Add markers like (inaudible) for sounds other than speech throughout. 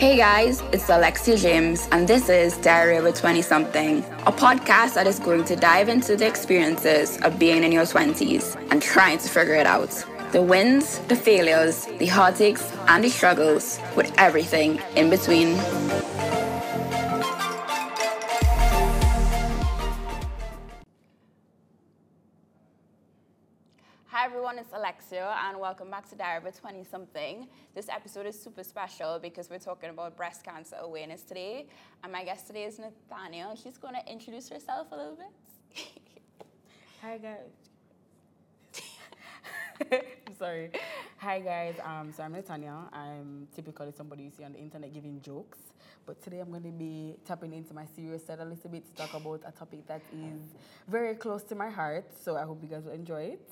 Hey guys, it's Alexia James, and this is Diary of a 20 something, a podcast that is going to dive into the experiences of being in your 20s and trying to figure it out. The wins, the failures, the heartaches, and the struggles, with everything in between. It's Alexia, and welcome back to Diary of a 20 something. This episode is super special because we're talking about breast cancer awareness today. And my guest today is Netanya. She's going to introduce herself a little bit. (laughs) Hi guys. (laughs) I'm sorry. Hi guys. Um, so I'm Netanya. I'm typically somebody you see on the internet giving jokes, but today I'm going to be tapping into my serious side a little bit to talk about a topic that is very close to my heart. So I hope you guys will enjoy it.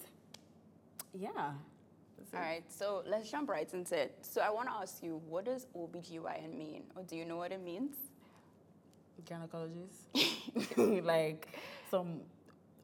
Yeah. All right, so let's jump right into it. So I want to ask you, what does OBGYN mean? Or do you know what it means? Gynecologist. (laughs) (laughs) like some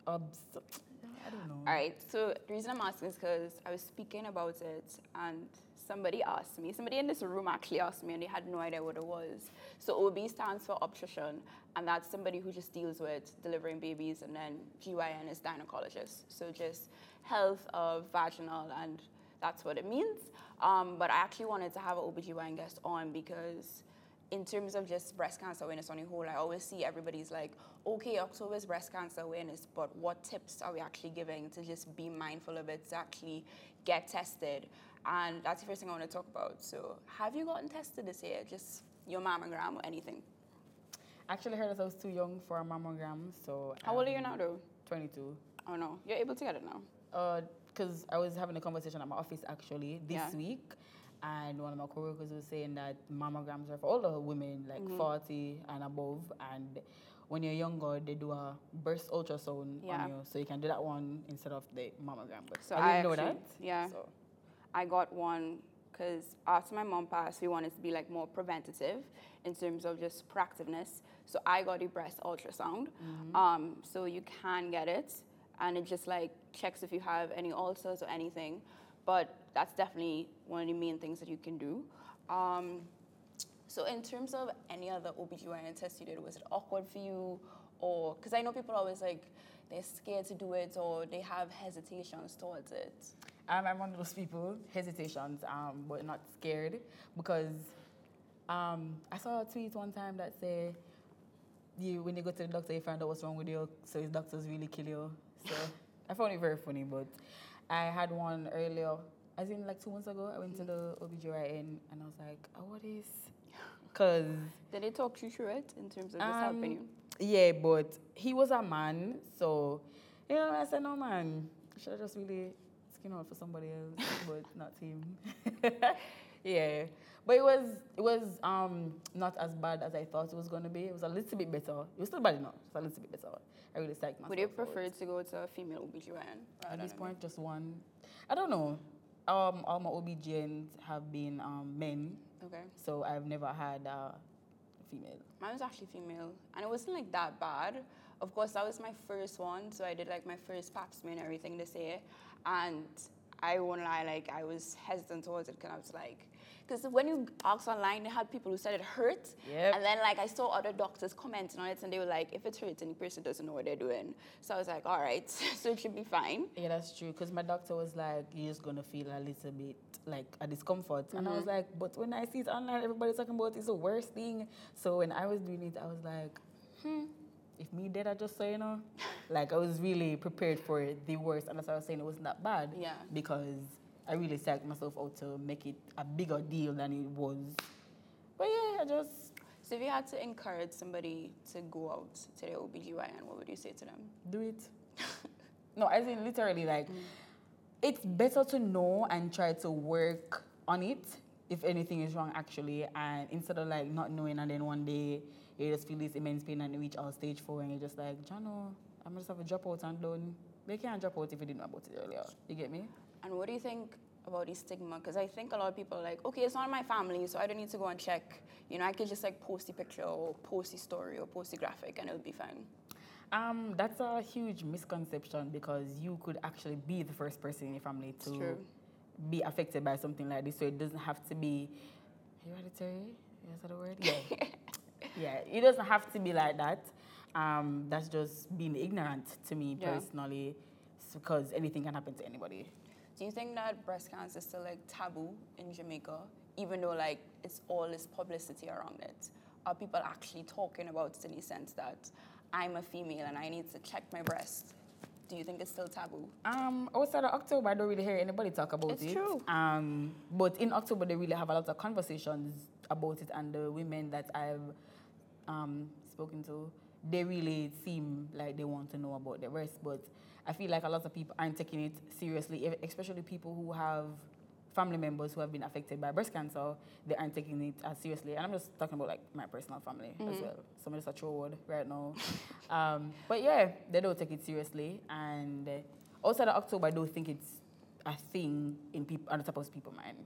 obs. I don't know. All right, so the reason I'm asking is because I was speaking about it and somebody asked me, somebody in this room actually asked me and they had no idea what it was. So OB stands for obstetrician and that's somebody who just deals with delivering babies and then GYN is gynecologist. So just health of vaginal and that's what it means. Um, but I actually wanted to have an OBGYN guest on because in terms of just breast cancer awareness on whole, I always see everybody's like, okay, October is breast cancer awareness, but what tips are we actually giving to just be mindful of it, to actually get tested? And that's the first thing I want to talk about. So, have you gotten tested this year? Just your mammogram or anything? Actually, heard that I was too young for a mammogram, so. How old are you um, now, though? 22. Oh no, you're able to get it now. because I was having a conversation at my office actually this Yeah. week, and one of my coworkers was saying that mammograms are for older women, like Mm-hmm. 40 and above, and when you're younger, they do a breast ultrasound Yeah. on you, so you can do that one instead of the mammogram. But So I didn't I know actually- that. yeah. So I got one because after my mom passed, we wanted to be like more preventative in terms of just proactiveness. So I got a breast ultrasound. Um, so you can get it, and it just like checks if you have any ulcers or anything. But that's definitely one of the main things that you can do. Um, so in terms of any other OBGYN test you did, was it awkward for you? Or, because I know people always like, they're scared to do it or they have hesitations towards it. Um, I'm one of those people, hesitations, um, but not scared, because um, I saw a tweet one time that said, you when you go to the doctor, you find out what's wrong with you, so his doctors really kill you. So (laughs) I found it very funny, but I had one earlier, as in like two months ago, I went to the OBGYN and I was like, oh, what is? (laughs) Because, Did they talk you through it in terms of just helping you? yeah, but he was a man, so, you know, I said, no, man, should have just really skin out for somebody else, but not him. (laughs) yeah. But it was it was um not as bad as I thought it was gonna be. It was a little bit better. It was still bad enough. It was a little bit better. I really psyched myself. Would you prefer to go to a female OBGYN? At this point, just one. I don't know. Um, all my OBGYNs have been um, men, Okay. so I've never had a female. Mine was actually female, and it wasn't like that bad. Of course, that was my first one, so I did like my first pap smear and everything this year. And I won't lie, like I was hesitant towards it because I was like, because when you ask online, they had people who said it hurt, Yep. and then like I saw other doctors commenting on it, and they were like, if it hurts, and the person doesn't know what they're doing. So I was like, all right, (laughs) so it should be fine. Yeah, that's true. Because my doctor was like, you're just gonna feel a little bit like a discomfort, and I Mm-hmm. was like, but when I see it online, everybody's talking about it's the worst thing. So when I was doing it, I was like, hmm, if me did, I just so you know, like I was really prepared for the worst, and that's why I was saying it wasn't that bad. Yeah. Because I really psyched myself out to make it a bigger deal than it was. But yeah, I just So if you had to encourage somebody to go out to the OBGYN, what would you say to them? do it. (laughs) no, I in literally like mm. it's better to know and try to work on it if anything is wrong actually and instead of like not knowing and then one day you just feel this immense pain and you reach out stage four and you're just like, Jano, I'm just have a drop out and done. They can't drop out if you didn't know about it earlier. You get me? And what do you think about the stigma? Because I think a lot of people are like, okay, it's not my family, so I don't need to go and check. You know, I could just like post the picture or post the story or post the graphic and it'll be fine. Um, that's a huge misconception because you could actually be the first person in your family to true. Be affected by something like this. So it doesn't have to be hereditary. Is that a word? Yeah. (laughs) yeah. It doesn't have to be like that. Um, that's just being ignorant to me Yeah. personally, because anything can happen to anybody. Do you think that breast cancer is still like taboo in Jamaica, even though like it's all this publicity around it? Are people actually talking about it in the sense that I'm a female and I need to check my breast? Do you think it's still taboo? Um, outside of October, I don't really hear anybody talk about It's it. true. Um, but in October, they really have a lot of conversations about it, and the women that I've um, spoken to, they really seem like they want to know about the rest. But I feel like a lot of people aren't taking it seriously, especially people who have family members who have been affected by breast cancer. They aren't taking it as seriously, and I'm just talking about like my personal family as well. So I'm just a true word right now. um, but yeah, they don't take it seriously, and outside of October, I don't think it's a thing in people on the top of people's mind.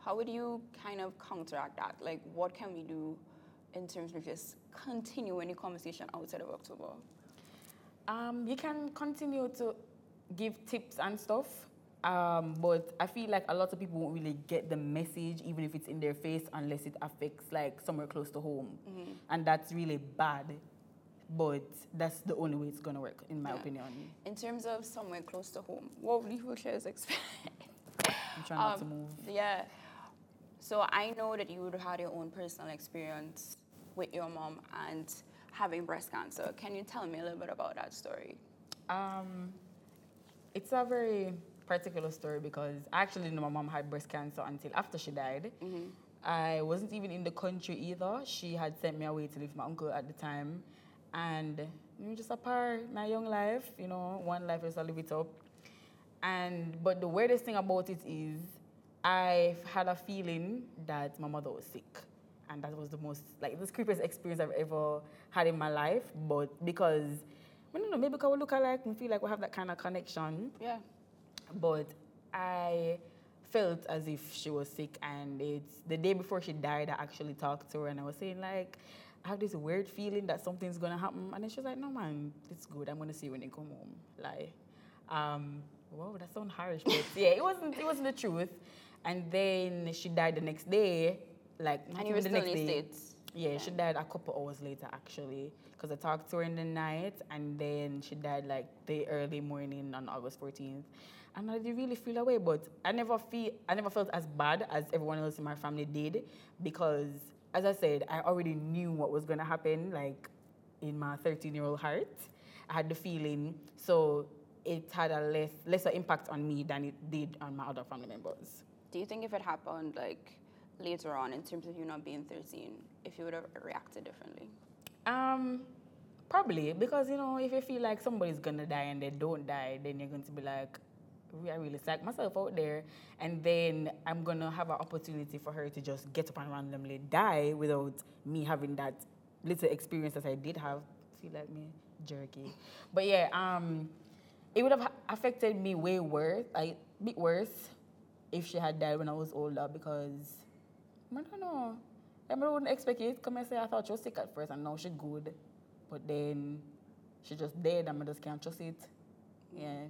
How would you kind of counteract that? Like, what can we do in terms of just continuing the conversation outside of October? Um, you can continue to give tips and stuff, um, but I feel like a lot of people won't really get the message, even if it's in their face, unless it affects like somewhere close to home, and that's really bad. But that's the only way it's gonna work, in my Yeah. opinion. In terms of somewhere close to home, what would you wheelchairs expect? I'm trying not to Um, move. Yeah. So I know that you would have had your own personal experience with your mom and having breast cancer. Can you tell me a little bit about that story? Um, it's a very particular story because I actually didn't know my mom had breast cancer until after she died. Mm-hmm. I wasn't even in the country either. She had sent me away to live with my uncle at the time. And you know, just a part of my young life, you know, one life is to live it up. And but the weirdest thing about it is I had a feeling that my mother was sick. And that was the most like the creepiest experience I've ever had in my life. But because I don't know, maybe because we look alike and feel like we have that kind of connection Yeah. But I felt as if she was sick and it's the day before she died I actually talked to her and I was saying like I have this weird feeling that something's gonna happen. And then she was like no man it's good. I'm gonna see you when you come home. Like um wow that sounds harsh but (laughs) yeah it wasn't it wasn't the truth. And then she died the next day like not And you were even still the in next the day. States? Yeah, she died a couple hours later actually, because I talked to her in the night, and then she died like the early morning on August 14th, and I did really feel away, but I never feel I never felt as bad as everyone else in my family did, because as I said, I already knew what was gonna happen, like in my 13 year old heart, I had the feeling, so it had a less lesser impact on me than it did on my other family members. Do you think if it happened like later on in terms of you not being 13, if you would have reacted differently? Um, probably because you know if you feel like somebody's gonna die and they don't die, then you're going to be like, "Re- I really psych myself out there, and then I'm gonna have an opportunity for her to just get up and randomly die without me having that little experience that I did have. Feel like me jerky, but yeah, um, it would have affected me way worse, like bit worse, if she had died when I was older because I don't know. I wouldn't expect it. Come and say I thought she was sick at first and now she good. But then she just dead and I just can't trust it. Yeah.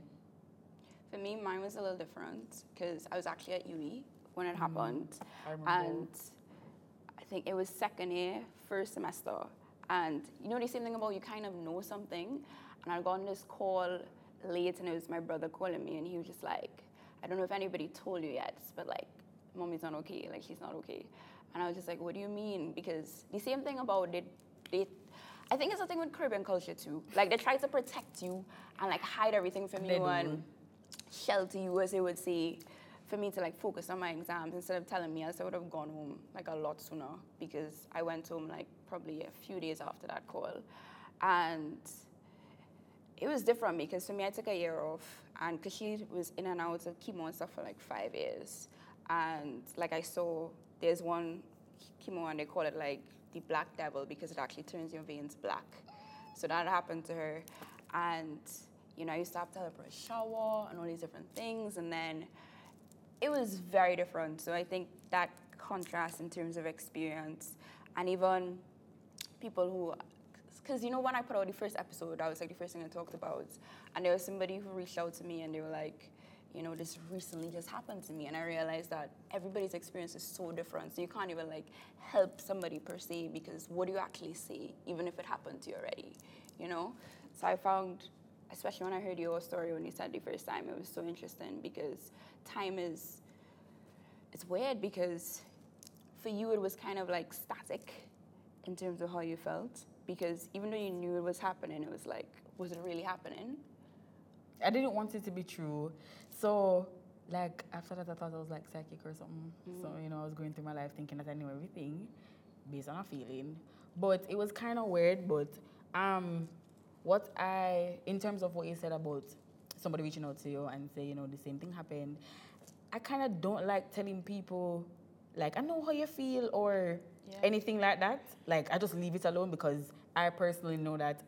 For me, mine was a little different because I was actually at UWI when it mm-hmm. happened. I. And I think it was second year, first semester. And you know the same thing about you kind of know something. And I got on this call late and it was my brother calling me and he was just like, I don't know if anybody told you yet, but like, mommy's not okay, like she's not okay. And I was just like, what do you mean? Because the same thing about it, they, I think it's a thing with Caribbean culture too. Like they try to protect you and like hide everything from They you do. and shelter you, as they would say, for me to like focus on my exams instead of telling me, else I would have gone home like a lot sooner because I went home like probably a few days after that call, and it was different because for me I took a year off, and because she was in and out of chemo and stuff for like five years, and like I saw there's one chemo and they call it like the black devil because it actually turns your veins black. So that happened to her, and you know I used to have to help her shower and all these different things, and then it was very different. So I think that contrast in terms of experience, and even people who, because you know when I put out the first episode, that was like the first thing I talked about, and there was somebody who reached out to me and they were like, you know, this recently just happened to me, and I realized that everybody's experience is so different. So you can't even like help somebody per se because what do you actually see, even if it happened to you already, you know? So I found, especially when I heard your story when you said the first time, it was so interesting because time is, it's weird because for you it was kind of like static in terms of how you felt because even though you knew it was happening, it was like, was it really happening? I didn't want it to be true. So, like, after that, I thought I was like psychic or something. Mm. So, you know, I was going through my life thinking that I knew everything based on a feeling. But it was kind of weird. But um, what I, in terms of what you said about somebody reaching out to you and say, you know, the same thing happened, I kind of don't like telling people, like, I know how you feel or Yeah. anything like that. Like, I just leave it alone because I personally know that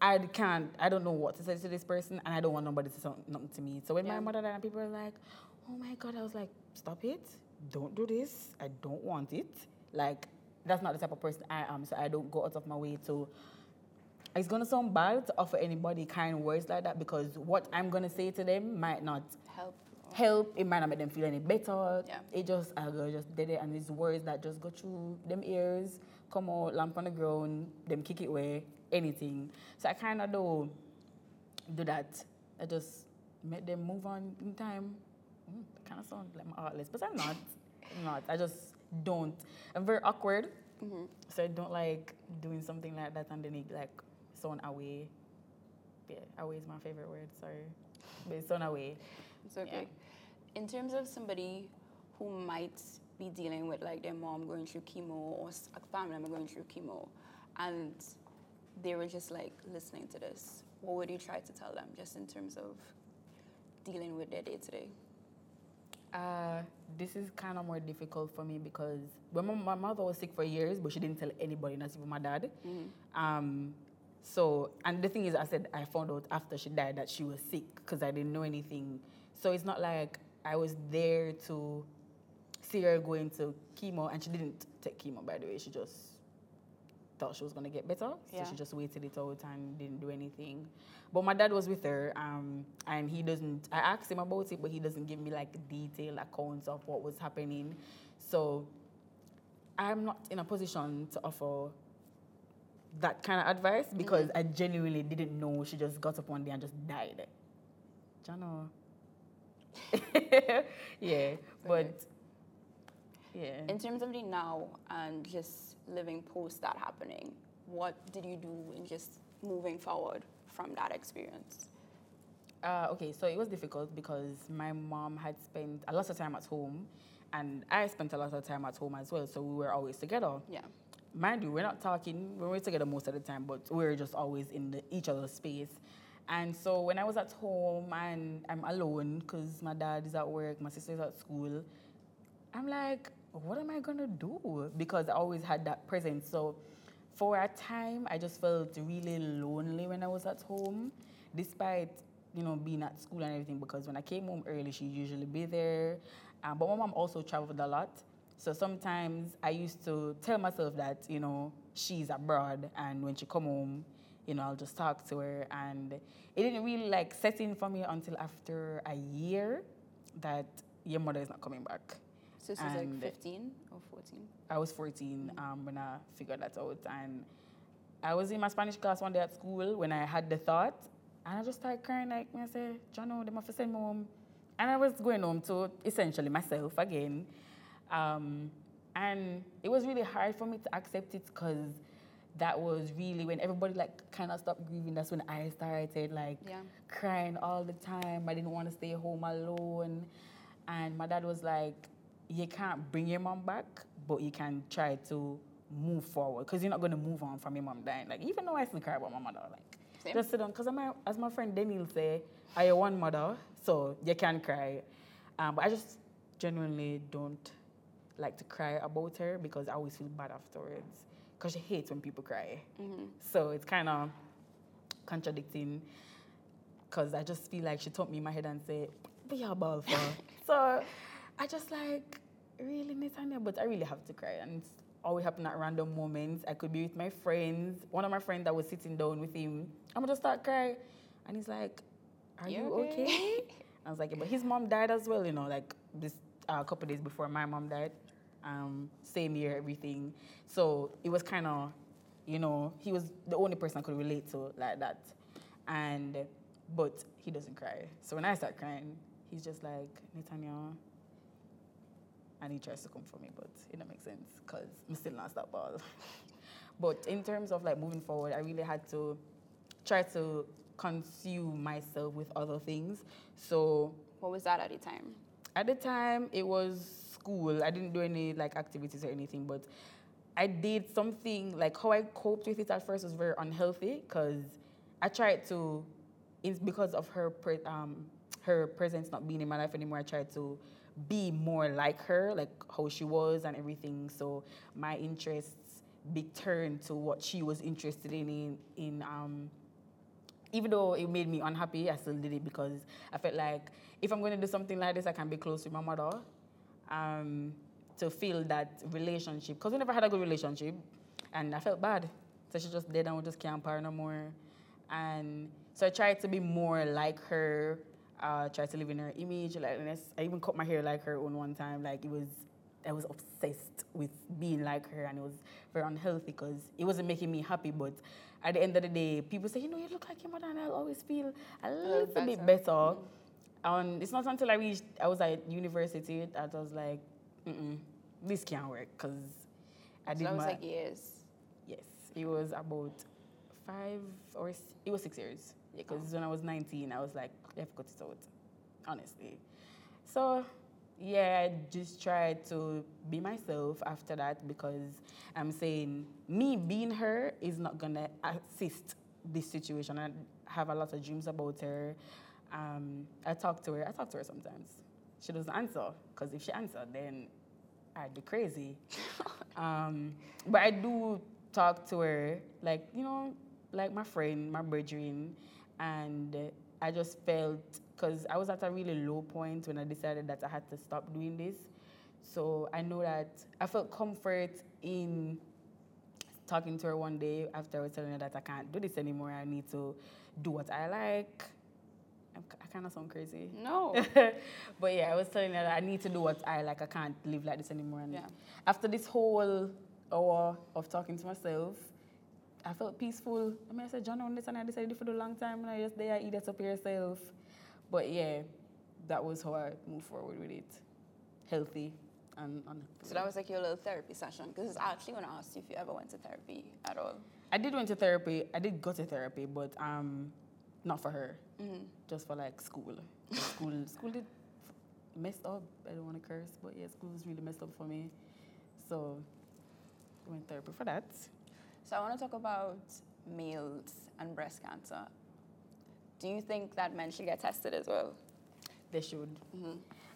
I can't, I don't know what to say to this person, and I don't want nobody to say nothing to me. So when my mother died, and people were like, "Oh my God," I was like, "Stop it! Don't do this. I don't want it." Like that's not the type of person I am, so I don't go out of my way to. It's gonna sound bad to offer anybody kind words like that because what I'm gonna say to them might not Help. help. It might not make them feel any better. Yeah. It just I just did it, and these words that just go through them ears, come out, lamp on the ground, them kick it away, anything. So I kind of do do that. I just make them move on in time. Mm, kind of sound like I'm heartless, but I'm not. (laughs) I'm not. I just don't. I'm very awkward, hmm so I don't like doing something like that and then it like sound away. Yeah, away is my favorite word. Sorry, but it's sound away. It's okay. In terms of somebody who might be dealing with like their mom going through chemo or a family member going through chemo, and they were just like listening to this, what would you try to tell them just in terms of dealing with their day to day? Uh, this is kind of more difficult for me because when my, my mother was sick for years, but she didn't tell anybody, not even my dad. Um, so, and the thing is, I said I found out after she died that she was sick because I didn't know anything. So it's not like I was there to see her going to chemo, and she didn't take chemo, by the way. She just thought she was gonna get better, Yeah. so she just waited it out and didn't do anything. But my dad was with her, um, and he doesn't. I asked him about it, but he doesn't give me like detailed accounts of what was happening. So I'm not in a position to offer that kind of advice because I genuinely didn't know she just got up one day and just died. Jano. (laughs) yeah, but yeah. In terms of the now and just living post that happening, what did you do in just moving forward from that experience? Uh, okay, so it was difficult because my mom had spent a lot of time at home, and I spent a lot of time at home as well. So we were always together. Yeah. Mind you, we're not talking. We were together most of the time, but we're just always in the, each other's space. And so when I was at home and I'm alone because my dad is at work, my sister's at school, I'm like, what am I gonna do? Because I always had that presence. So for a time, I just felt really lonely when I was at home, despite you know being at school and everything. Because when I came home early, she'd usually be there. Um, but my mom also traveled a lot, so sometimes I used to tell myself that you know she's abroad, and when she come home, you know I'll just talk to her. And it didn't really like set in for me until after a year that your mother is not coming back. So this was like 15 or 14? I was 14 um, when I figured that out. And I was in my Spanish class one day at school when I had the thought. And I just started crying, like, I say, Jono, they must send me home. And I was going home to essentially myself again. Um, and it was really hard for me to accept it because that was really when everybody like kind of stopped grieving. That's when I started like Yeah. crying all the time. I didn't want to stay home alone. And my dad was like, you can't bring your mom back, but you can try to move forward because you're not going to move on from your mom dying. Like, even though I still cry about my mother, like, Same. just sit down. Because as my friend Daniel say, I have one mother, so you can cry. Um, but I just genuinely don't like to cry about her because I always feel bad afterwards. Because she hates when people cry. Mm-hmm. So it's kind of contradicting because I just feel like she took me in my head and said, Be a ball for. (laughs) so I just like, really, Netanya? But I really have to cry. And it's always happen at random moments. I could be with my friends. One of my friends that was sitting down with him, I'm gonna just start crying. And he's like, Are You you okay?" okay? I was like, yeah, but his mom died as well, you know, like this uh, couple days before my mom died. Um, same year, everything. So it was kind of, you know, he was the only person I could relate to like that. And, but he doesn't cry. So when I start crying, he's just like, Netanya. And he tries to come for me, but it don't make sense because I'm still not that ball. (laughs) but in terms of like moving forward, I really had to try to consume myself with other things. So What was that at the time? At the time it was school. I didn't do any like activities or anything, but I did something like how I coped with it at first was very unhealthy because I tried to, it's because of her pre- um, her presence not being in my life anymore. I tried to be more like her, like how she was and everything. So my interests be turned to what she was interested in in, in um, even though it made me unhappy, I still did it because I felt like if I'm going to do something like this, I can be close to my mother um, to feel that relationship. Because we never had a good relationship, and I felt bad. So she just dead and we just can't par no more. And so I tried to be more like her, uh, tried to live in her image. Like I even cut my hair like her on one time. Like it was, I was obsessed with being like her, and it was very unhealthy because it wasn't making me happy. But at the end of the day, people say, you know, you look like your mother, and I always feel a little bit better. better. And it's not until I reached, I was at university that I was like, Mm-mm, this can't work because I So did that was my like years. yes, it was about five or it was six years. Yeah, because oh. when I was 19, I was like, I've got it out, honestly. So yeah, I just tried to be myself after that because I'm saying me being her is not gonna assist this situation. I have a lot of dreams about her. Um, I talk to her. I talk to her sometimes. She doesn't answer because if she answered, then I'd be crazy. (laughs) um, but I do talk to her, like you know, like my friend, my brethren, and I just felt because I was at a really low point when I decided that I had to stop doing this. So I know that I felt comfort in talking to her one day after I was telling her that I can't do this anymore. I need to do what I like. I'm, I kind of sound crazy. No. (laughs) but yeah, I was telling her that I need to do what I like. I can't live like this anymore. And Yeah. after this whole hour of talking to myself, I felt peaceful. I mean, I said, John, on this and I decided for a long time, and I just there, eat it up yourself. But yeah, that was how I moved forward with it. Healthy and, and So that was like your little therapy session. Because I actually want to ask you if you ever went to therapy at all. I did went to therapy. I did go to therapy, but um, not for her. Mm-hmm. Just for like school. school, (laughs) school did messed up. I don't want to curse, but yeah, school was really messed up for me. So I went therapy for that. So I want to talk about males and breast cancer. Do you think that men should get tested as well? They should. Mm-hmm.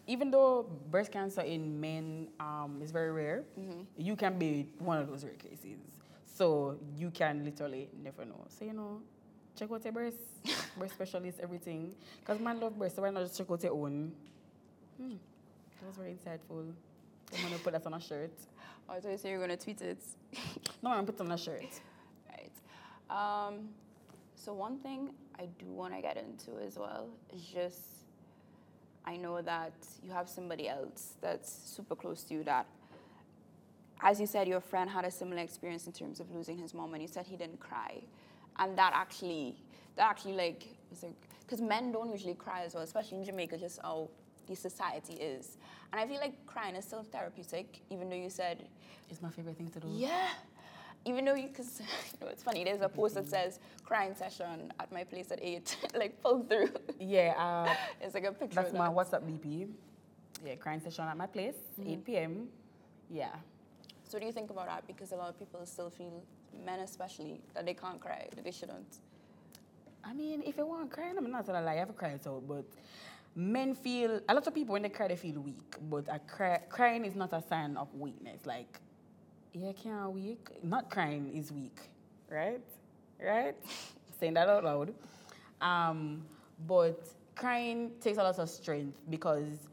Even though breast cancer in men um, is very rare, Mm-hmm. you can be one of those rare cases. So you can literally never know. So you know, check out your breast, (laughs) breast specialist, everything. Because man love breast, so why not just check out your own? Hmm. That was very insightful. I'm gonna put that on a shirt. I thought you said you were going to tweet it. No, I'm gonna put it on a shirt. (laughs) Right. Um, so one thing I do want to get into as well is just I know that you have somebody else that's super close to you that, as you said, your friend had a similar experience in terms of losing his mom, and you said he didn't cry, and that actually, that actually like was like because men don't usually cry as well, especially in Jamaica, just how the society is, and I feel like crying is still therapeutic, even though you said It's my favorite thing to do. yeah. Even though you, because (laughs) you know, it's funny, there's a post that says crying session at my place at 8, (laughs) like pull through. Yeah, uh, (laughs) It's like a picture that's of my that. WhatsApp DP. Yeah, crying session at my place, 8 p.m. Yeah. So, what do you think about that? Because a lot of people still feel, men especially, that they can't cry, that they shouldn't. I mean, if you want crying, I'm not gonna lie, I have cry it out, but men feel a lot of people when they cry they feel weak, but a cry, crying is not a sign of weakness. Like, yeah, can't weak. Not crying is weak, right? Right? (laughs) Saying that out loud. Um, but crying takes a lot of strength because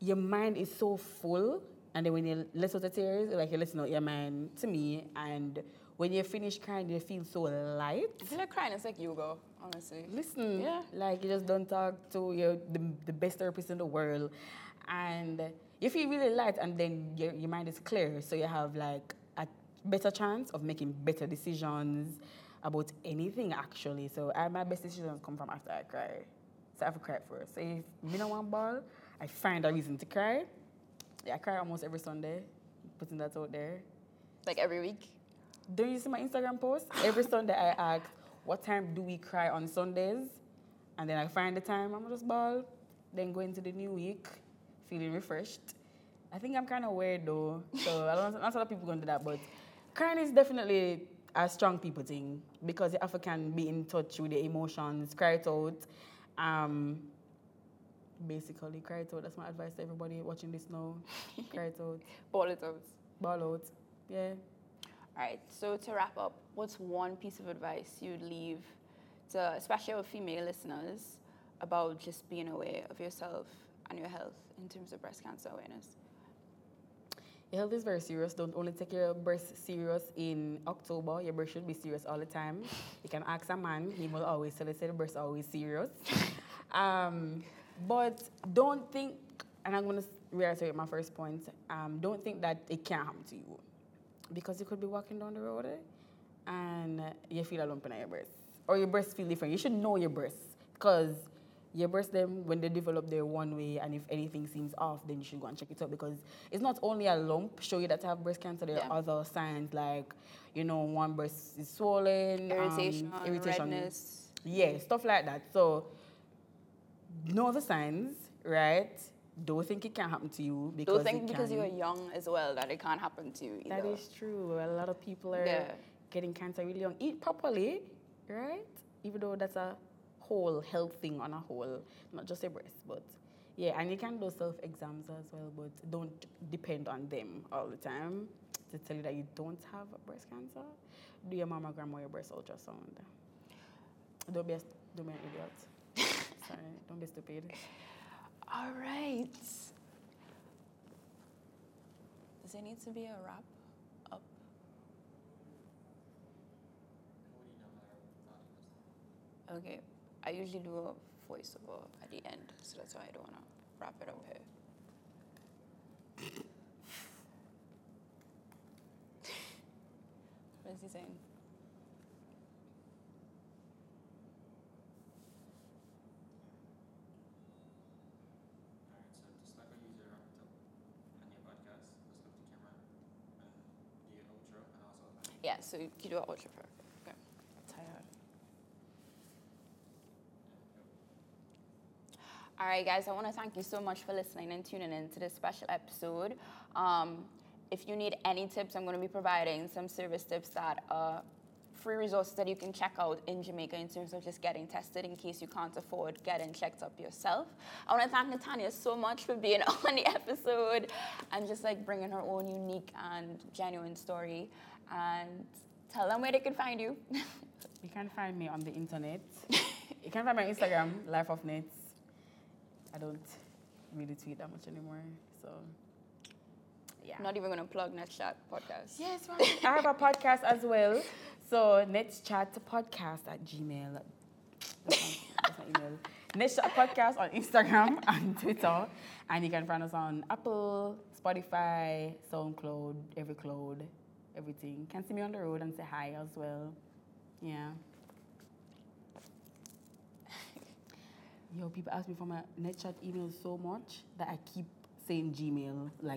your mind is so full, and then when you let out the tears, like you listen out your mind to me, and when you finish crying, you feel so light. I feel like crying is like yoga, honestly. Listen, Yeah. like you just don't talk to your the, the best therapist in the world, and you feel really light, and then your your mind is clear, so you have like a better chance of making better decisions about anything actually. So I, my best decisions come from after I cry. So I have to cry first. So if me no want ball, I find a reason to cry. Yeah, I cry almost every Sunday. Putting that out there. Like every week. Don't you see my Instagram post? Every Sunday I ask, what time do we cry on Sundays? And then I find the time, I'm just ball. Then go into the new week, feeling refreshed. I think I'm kind of weird though, so I don't, lot of people going to do that, but crying is definitely a strong people thing because you have can be in touch with your emotions, cry it out. Um, basically, cry it out. That's my advice to everybody watching this now. (laughs) cry it out, Ball it out. ball out. Yeah. All right, so to wrap up, what's one piece of advice you'd leave to, especially our female listeners, about just being aware of yourself and your health in terms of breast cancer awareness? Your health is very serious. Don't only take your breast serious in October. Your breast should be serious all the time. You can ask a man; he will always tell you say the breast always serious. (laughs) um, but don't think, and I'm going to reiterate my first point. Um, don't think that it can't happen to you, because you could be walking down the road eh, and you feel a lump in your breast, or your breast feel different. You should know your breast, because your breast them when they develop their one way and if anything seems off then you should go and check it out because it's not only a lump show you that you have breast cancer there Yeah. are other signs like you know one breast is swollen um, Irritation, redness. yeah stuff like that so know the signs right don't think it can happen to you because Don't think because you're young as well that it can't happen to you either. That is true. A lot of people are Yeah. getting cancer really young. Eat properly, right? Even though that's a whole health thing on a whole, not just your breast, but yeah, and you can do self exams as well, but don't depend on them all the time to tell you that you don't have breast cancer. Do your mammogram or your breast ultrasound. Don't be a, don't be an idiot. (laughs) Sorry, don't be stupid. All right. Does there need to be a wrap up? Okay. I usually do a voiceover at the end, so that's why I don't want to wrap it up here. (laughs) what is he saying? Yeah, so you do usually wrap it up on your podcast, just look to camera and do your outro and also like Yeah, so you do an ultra for. Okay. Tired. All right, guys, I want to thank you so much for listening and tuning in to this special episode. Um, if you need any tips, I'm going to be providing some service tips that are free resources that you can check out in Jamaica in terms of just getting tested in case you can't afford getting checked up yourself. I want to thank Natanya so much for being (laughs) on the episode and just like bringing her own unique and genuine story and tell them where they can find you. (laughs) You can find me on the internet. you can find my Instagram, Life of Nets. I don't really tweet that much anymore, so yeah. Not even going to plug NetChat podcast. Yes, right. I have a podcast as well. So Let's Chat Podcast at Gmail. That's my, that's my email. Let's Chat Podcast on Instagram (laughs) and Twitter. And you can find us on Apple, Spotify, SoundCloud, Evercloud, everything. You can see me on the road and say hi as well. Yeah. Yo, people ask me for my NetChat email so much that I keep saying Gmail. Like